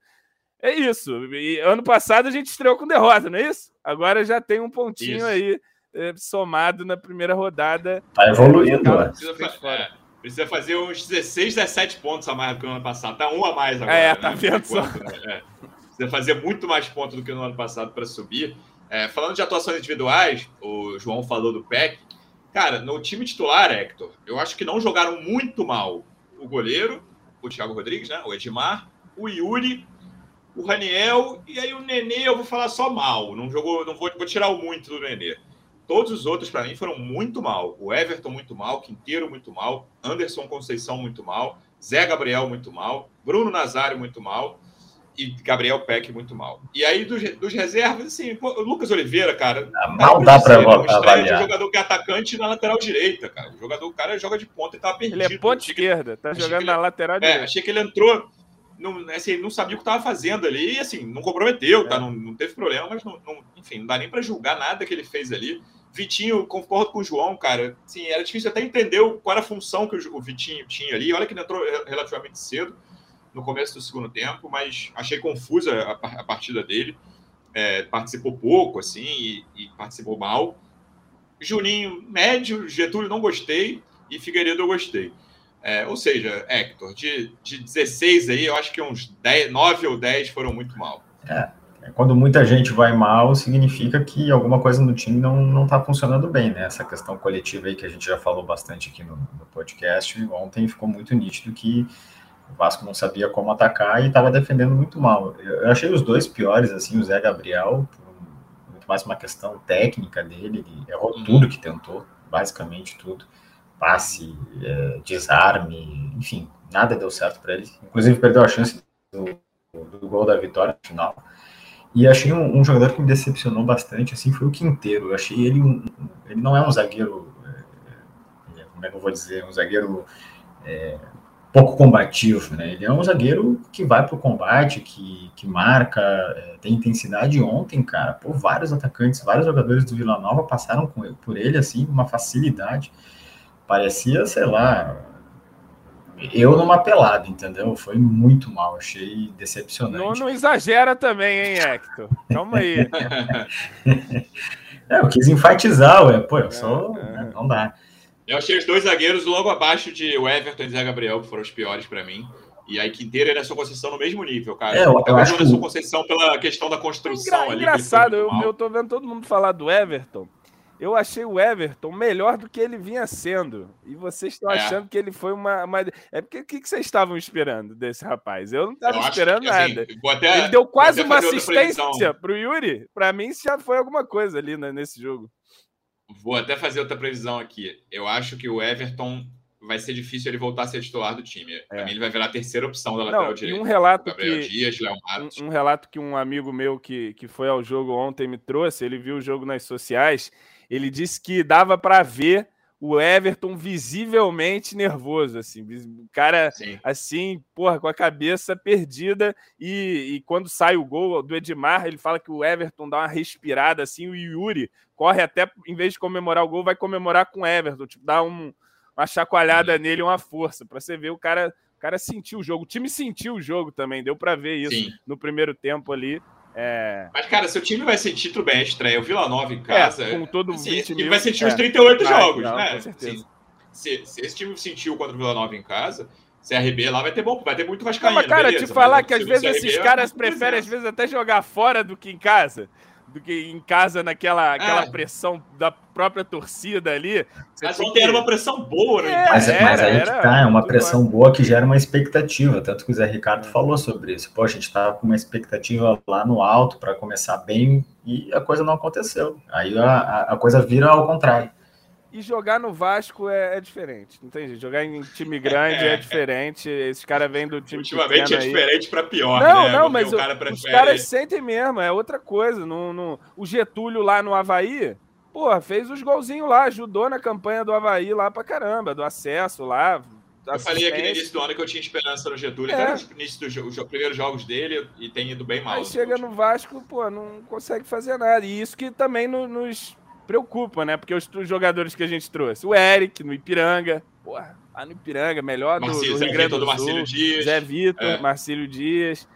É isso. E ano passado a gente estreou com derrota, não é isso? Agora já tem um pontinho isso. aí somado na primeira rodada. Tá evoluindo, né? Precisa, é, precisa, fazer uns 16, 17 pontos a mais do que no ano passado. Tá um a mais agora. É, tá né? vendo só. Né? É. Precisa fazer muito mais pontos do que no ano passado para subir. É, falando de atuações individuais, o João falou do PEC. Cara, no time titular, Hector, eu acho que não jogaram muito mal o goleiro, o Thiago Rodrigues, né? O Edmar, o Yuri, o Raniel e aí o Nenê, eu vou falar só mal. Não jogou, não vou, vou tirar o muito do Nenê. Todos os outros, para mim, foram muito mal. O Everton, muito mal. Quinteiro, muito mal. Anderson Conceição, muito mal. Zé Gabriel, muito mal. Bruno Nazário, muito mal. E Gabriel Peck, muito mal. E aí, dos, dos reservas, assim, pô, o Lucas Oliveira, cara. Ah, mal dá para votar. Um jogador que é atacante na lateral direita, cara. O jogador, o cara joga de ponta e tava perdido. Ele é ponta esquerda, tá jogando ele, na lateral é, direita. Achei que ele entrou não, assim, não sabia o que estava fazendo ali, e assim, não comprometeu, tá? É. Não, não teve problema, mas não, não, enfim, não dá nem para julgar nada que ele fez ali. Vitinho, concordo com o João, cara. Sim, era difícil até entender qual era a função que o Vitinho tinha ali. Olha que ele entrou relativamente cedo, no começo do segundo tempo, mas achei confusa a, a partida dele. É, participou pouco, assim, e, e, participou mal. Juninho, médio. Getúlio, não gostei. E Figueiredo, eu gostei. É, ou seja, Hector, de, de 16 aí, eu acho que uns 10, 9 ou 10 foram muito mal. É. Quando muita gente vai mal, significa que alguma coisa no time não está funcionando bem, né? Essa questão coletiva aí que a gente já falou bastante aqui no, no podcast, ontem ficou muito nítido que o Vasco não sabia como atacar e estava defendendo muito mal. Eu achei os dois piores, assim, o Zé Gabriel, muito mais uma questão técnica dele, ele errou uhum. tudo que tentou, basicamente tudo. Passe, é, desarme, enfim, nada deu certo para ele. Inclusive perdeu a chance do, do gol da vitória no final. E achei um, um, jogador que me decepcionou bastante, assim, foi o Quinteiro. Eu achei ele um, ele não é um zagueiro, é, como é que eu vou dizer, um zagueiro é, pouco combativo, né? Ele é um zagueiro que vai para o combate, que, que marca, é, tem intensidade. Ontem, cara, pô, vários atacantes, vários jogadores do Vila Nova passaram com, por ele, assim, uma facilidade. Parecia, sei lá, eu numa pelada, entendeu? Foi muito mal, achei decepcionante. Não, não exagera também, hein, Hector? Calma aí. é, eu quis enfatizar, ué. Pô, eu sou. É, é. Não dá. Eu achei os dois zagueiros logo abaixo de Everton e Zé Gabriel, que foram os piores para mim. E a Quinteira e a Anderson Conceição no mesmo nível, cara. É, eu, eu acho que o Conceição pela questão da construção Engra, ali. Engraçado, eu, eu tô vendo todo mundo falar do Everton eu achei o Everton melhor do que ele vinha sendo. E vocês estão é. achando que ele foi uma. uma... É porque o que, que, vocês estavam esperando desse rapaz? Eu não estava esperando que, assim, nada. Até, ele deu quase uma assistência para o Yuri. Para mim, já foi alguma coisa ali né, nesse jogo. Vou até fazer outra previsão aqui. Eu acho que o Everton vai ser difícil ele voltar a ser titular do time. É. Para mim, ele vai virar a terceira opção da lateral direita. Um relato Gabriel que, Dias, Léo Matos. Um, um relato que um amigo meu que, que foi ao jogo ontem me trouxe. Ele viu o jogo nas sociais ele disse que dava para ver o Everton visivelmente nervoso, assim, o cara Sim. assim, porra, com a cabeça perdida e, e, quando sai o gol do Edmar, ele fala que o Everton dá uma respirada assim, o Yuri corre até, em vez de comemorar o gol, vai comemorar com o Everton, tipo, dá um, uma chacoalhada nele, uma força, para você ver o cara, o cara sentiu o jogo, o time sentiu o jogo também, deu para ver isso Sim. no primeiro tempo ali. É... Mas, cara, seu time vai sentir tudo bem estreia. O Vila Nova em casa. É, com todo assim, 20 mil, vai sentir é. os 38 vai, jogos, não, né? Com certeza. se, se, esse time sentiu contra o Vila Nova em casa, CRB lá vai ter bom, vai ter muito Vascaíno. Não, mas, cara, beleza, te falar que às vezes esses caras preferem, às vezes, até jogar fora do que em casa do que em casa naquela aquela é. pressão da própria torcida ali. Mas ontem que... era uma pressão boa, né? É, mas, era, mas aí que tá, é uma pressão bom. boa que gera uma expectativa, tanto que o Zé Ricardo falou sobre isso. Pô, a gente tava com uma expectativa lá no alto para começar bem e a coisa não aconteceu. Aí a, a coisa vira ao contrário. E jogar no Vasco é, é diferente, não tem jeito. Jogar em time grande é, é diferente. Esses caras vêm do time Ultimamente é diferente para pior, não, né? Não, mas o, prefere... os caras sentem mesmo, é outra coisa. No, no, o Getúlio lá no Havaí, porra, fez os golzinhos lá, ajudou na campanha do Havaí lá pra caramba, do acesso lá. Eu falei aqui no início do ano que eu tinha esperança no Getúlio, é. até no início dos primeiros jogos dele e tem ido bem mal. Aí chega no Vasco, pô, não consegue fazer nada. E isso que também no, nos preocupa, né? Porque os, os, jogadores que a gente trouxe, o Eric no Ipiranga, porra, lá no Ipiranga, melhor do, Marcelo, do Rio Grande do, do Marcílio Dias. Zé Vitor, é. Marcílio Dias.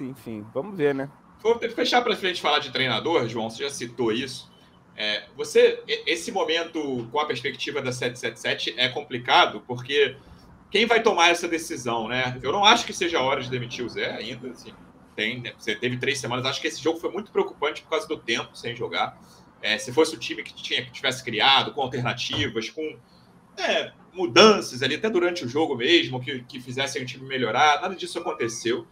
Enfim, vamos ver, né? Vou fechar para frente falar de treinador, João, você já citou isso. É, você, esse momento com a perspectiva da 777 é complicado, porque quem vai tomar essa decisão, né? Eu não acho que seja a hora de demitir o Zé ainda, assim, tem, né? você teve três semanas, acho que esse jogo foi muito preocupante por causa do tempo sem jogar. É, se fosse o time que tinha que tivesse criado, com alternativas, com é, mudanças ali, até durante o jogo mesmo, que, que fizessem o time melhorar, nada disso aconteceu.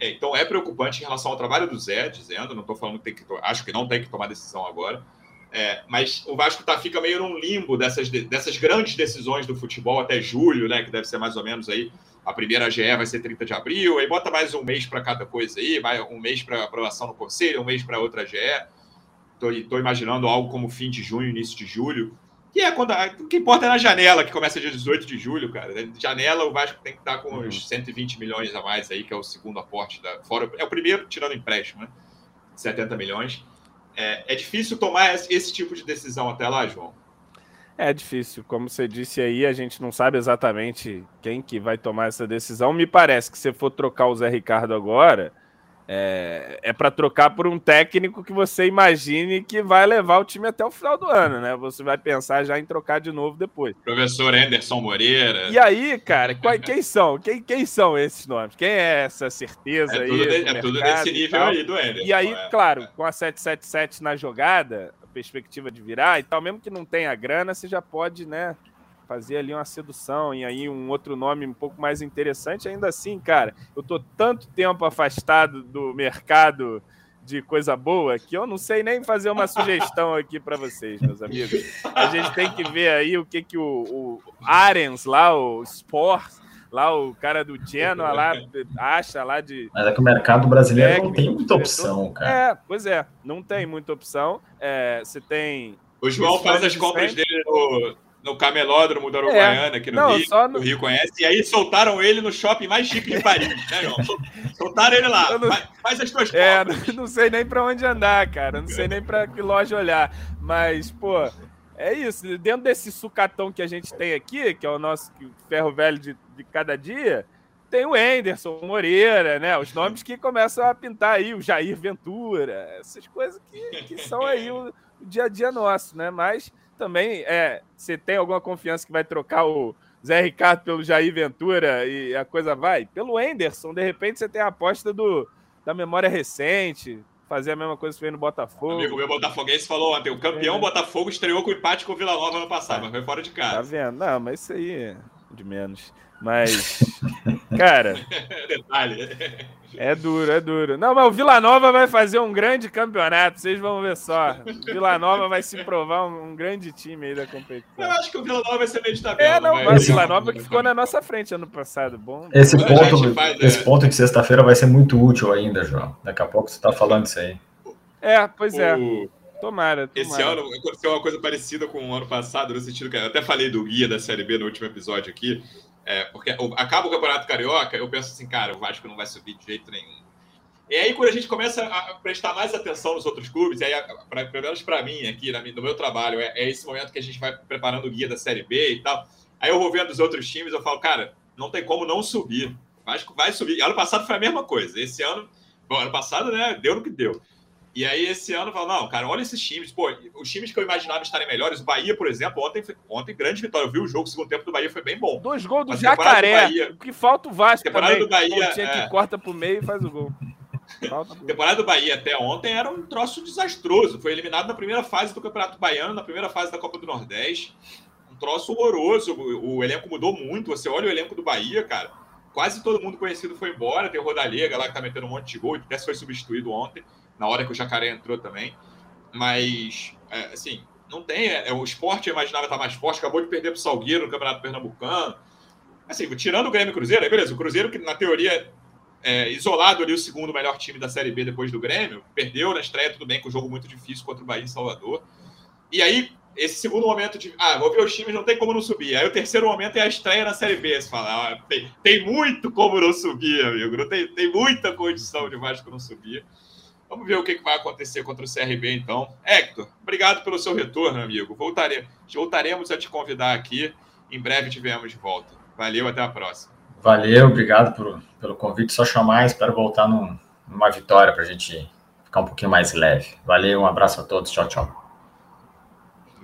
É, então é preocupante em relação ao trabalho do Zé, dizendo, não estou falando que tem que acho que não tem que tomar decisão agora. É, mas o Vasco tá, fica meio num limbo dessas, dessas grandes decisões do futebol até julho, né? Que deve ser mais ou menos aí. A primeira GE vai ser 30 de abril, aí bota mais um mês para cada coisa aí, vai um mês para aprovação no conselho, um mês para outra GE estou imaginando algo como fim de junho, início de julho. Que é quando. O que importa é na janela, que começa dia 18 de julho, cara. Janela, o Vasco tem que estar com uhum. uns 120 milhões a mais aí, que é o segundo aporte da. Fora, é o primeiro tirando empréstimo, né? 70 milhões. É, é difícil tomar esse tipo de decisão até lá, João. É difícil, como você disse aí, a gente não sabe exatamente quem que vai tomar essa decisão. Me parece que se for trocar o Zé Ricardo agora, é, é para trocar por um técnico que você imagine que vai levar o time até o final do ano, né? Você vai pensar já em trocar de novo depois. Professor Anderson Moreira. E aí, cara, qual, quem são? Quem, quem são esses nomes? Quem é essa certeza é aí? Tudo de, é tudo desse nível aí do Anderson. E aí, é. claro, com a 777 na jogada, a perspectiva de virar e tal, mesmo que não tenha grana, você já pode, né? Fazer ali uma sedução e aí um outro nome um pouco mais interessante. Ainda assim, cara, eu tô tanto tempo afastado do mercado de coisa boa que eu não sei nem fazer uma sugestão aqui para vocês, meus amigos. A gente tem que ver aí o que que o, o Arens lá, o Sport, lá o cara do Genoa lá acha lá de. Mas é que o mercado brasileiro técnico, não tem muita opção, cara. É, pois é, não tem muita opção. É, você tem. O João faz as compras dele no, no camelódromo da Uruguaiana, aqui no Não, Rio, no- o Rio conhece, e aí soltaram ele no shopping mais chique de Paris, né, João? Sol- Soltaram ele lá, não- faz, faz as tuas É, não, não sei nem pra onde andar, cara. Não sei nem pra que loja olhar. Mas, pô, é isso. Dentro desse sucatão que a gente tem aqui, que é o nosso ferro velho de, de cada dia, tem o Anderson o Moreira, né? Os nomes que começam a pintar aí, o Jair Ventura, essas coisas que, que são aí o, o dia a dia nosso, né? Mas também, é, você tem alguma confiança que vai trocar o Zé Ricardo pelo Jair Ventura e a coisa vai? Pelo Anderson, de repente você tem a aposta do, da memória recente, fazer a mesma coisa que fez no Botafogo. Amigo meu Botafoguense falou ontem, o campeão É. Botafogo estreou com empate com o Vila Nova ano passado, mas foi fora de Tá casa. vendo? Não, mas isso aí é de menos. Mas, cara, Detalhe. É duro, é duro. Não, mas o Vila Nova vai fazer um grande campeonato, vocês vão ver só. O Vila Nova vai se provar um, um grande time aí da Eu competição. acho que o Vila Nova vai ser meio de tabela. É, não, mas o Vila Nova que ficou na nossa frente ano passado. Bom. Esse ponto, faz, é. esse ponto de sexta-feira vai ser muito útil ainda, João. Daqui a pouco você está falando isso aí. É, pois é. O- Tomara, tomara. Esse ano aconteceu uma coisa parecida com o ano passado, no sentido que eu até falei do guia da Série B no último episódio aqui, é, porque acaba o Campeonato Carioca, eu penso assim, cara, o Vasco não vai subir de jeito nenhum. E aí, quando a gente começa a prestar mais atenção nos outros clubes, aí, pra, pelo menos para mim, aqui na no meu trabalho, é, é esse momento que a gente vai preparando o guia da Série B e tal. Aí eu vou vendo os outros times, eu falo, cara, não tem como não subir. O Vasco vai subir. Ano passado foi a mesma coisa. Esse ano, bom, ano passado, né, deu no que deu. E aí, esse ano, eu falo, não, cara, olha esses times. Pô, os times que eu imaginava estarem melhores, o Bahia, por exemplo, ontem, foi- ontem grande vitória. Eu vi o jogo, o segundo tempo do Bahia foi bem bom. Dois gols do temporada do Jacaré. Bahia- O que falta o Vasco Temporada também. do Bahia, Pontinha é. que corta pro meio e faz o gol. Falta temporada do Bahia até ontem era um troço desastroso. Foi eliminado na primeira fase do Campeonato Baiano, na primeira fase da Copa do Nordeste. Um troço horroroso. O, o elenco mudou muito. Você olha o elenco do Bahia, cara. Quase todo mundo conhecido foi embora. Tem o Rodalega lá que tá metendo um monte de gol. Até foi substituído ontem, na hora que o Jacaré entrou também. Mas, é, assim, não tem. é, o esporte eu imaginava estar mais forte. Acabou de perder pro Salgueiro no Campeonato Pernambucano. Assim, tirando o Grêmio o Cruzeiro, aí beleza. O Cruzeiro, que na teoria é, isolado ali o segundo melhor time da Série B depois do Grêmio, perdeu na estreia, tudo bem, com um jogo muito difícil contra o Bahia em Salvador. E aí, esse segundo momento de, ah, vou ver os times, não tem como não subir. Aí o terceiro momento é a estreia na Série B. Você fala, ah, tem, tem muito como não subir, amigo. Não tem, tem muita condição de Vasco não subir. Vamos ver o que vai acontecer contra o CRB, então. Hector, obrigado pelo seu retorno, amigo. Voltare, voltaremos a te convidar aqui. Em breve tivemos de volta. Valeu, até a próxima. Valeu, obrigado por, pelo convite. Só chamar, espero voltar num- numa vitória para a gente ficar um pouquinho mais leve. Valeu, um abraço a todos. Tchau, tchau.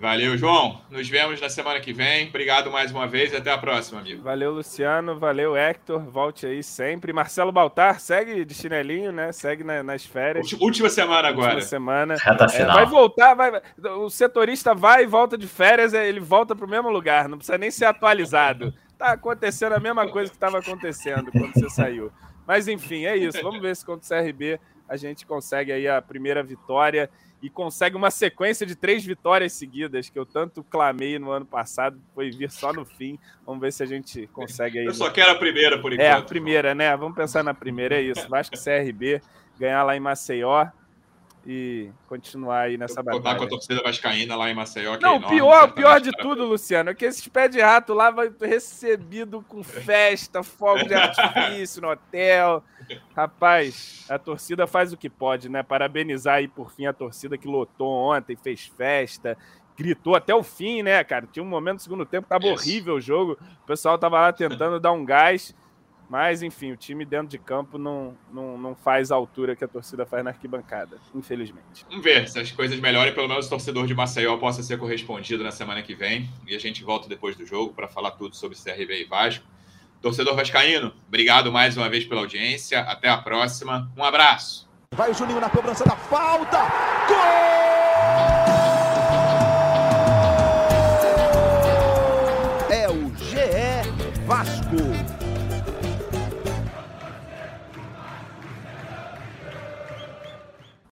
Valeu, João. Nos vemos na semana que vem. Obrigado mais uma vez e até a próxima, amigo. Valeu, Luciano. Valeu, Hector. Volte aí sempre. Marcelo Baltar, segue de chinelinho, né? Segue na- nas férias. Última semana agora. Última semana. Reta É, final. vai voltar, vai, vai- o setorista vai e volta de férias, é, ele volta para o mesmo lugar, não precisa nem ser atualizado. Tá acontecendo a mesma coisa que estava acontecendo quando você saiu. Mas enfim, é isso. Vamos ver se contra o CRB a gente consegue aí a primeira vitória e consegue uma sequência de três vitórias seguidas que eu tanto clamei no ano passado, foi vir só no fim. Vamos ver se a gente consegue aí. Eu só quero a primeira por enquanto. É, a primeira, né? Vamos pensar na primeira, é isso. Vasco CRB, ganhar lá em Maceió e continuar aí nessa Contar com a batalha. torcida vascaína lá em Maceió. que é Não, enorme, pior, pior de para- tudo, Luciano, é que esses pés de rato lá vai recebido com festa, fogo de artifício no hotel. Rapaz, a torcida faz o que pode, né? Parabenizar aí por fim a torcida que lotou ontem, fez festa, gritou até o fim, né, cara? Tinha um momento no segundo tempo que tava Isso. horrível o jogo, o pessoal tava lá tentando dar um gás. Mas, enfim, o time dentro de campo não, não, não faz a altura que a torcida faz na arquibancada, infelizmente. Vamos ver se as coisas melhorem. Pelo menos o torcedor de Maceió possa ser correspondido na semana que vem. E a gente volta depois do jogo para falar tudo sobre CRB e Vasco. Torcedor Vascaíno, obrigado mais uma vez pela audiência. Até a próxima. Um abraço. Vai o Juninho na cobrança da falta. Gol!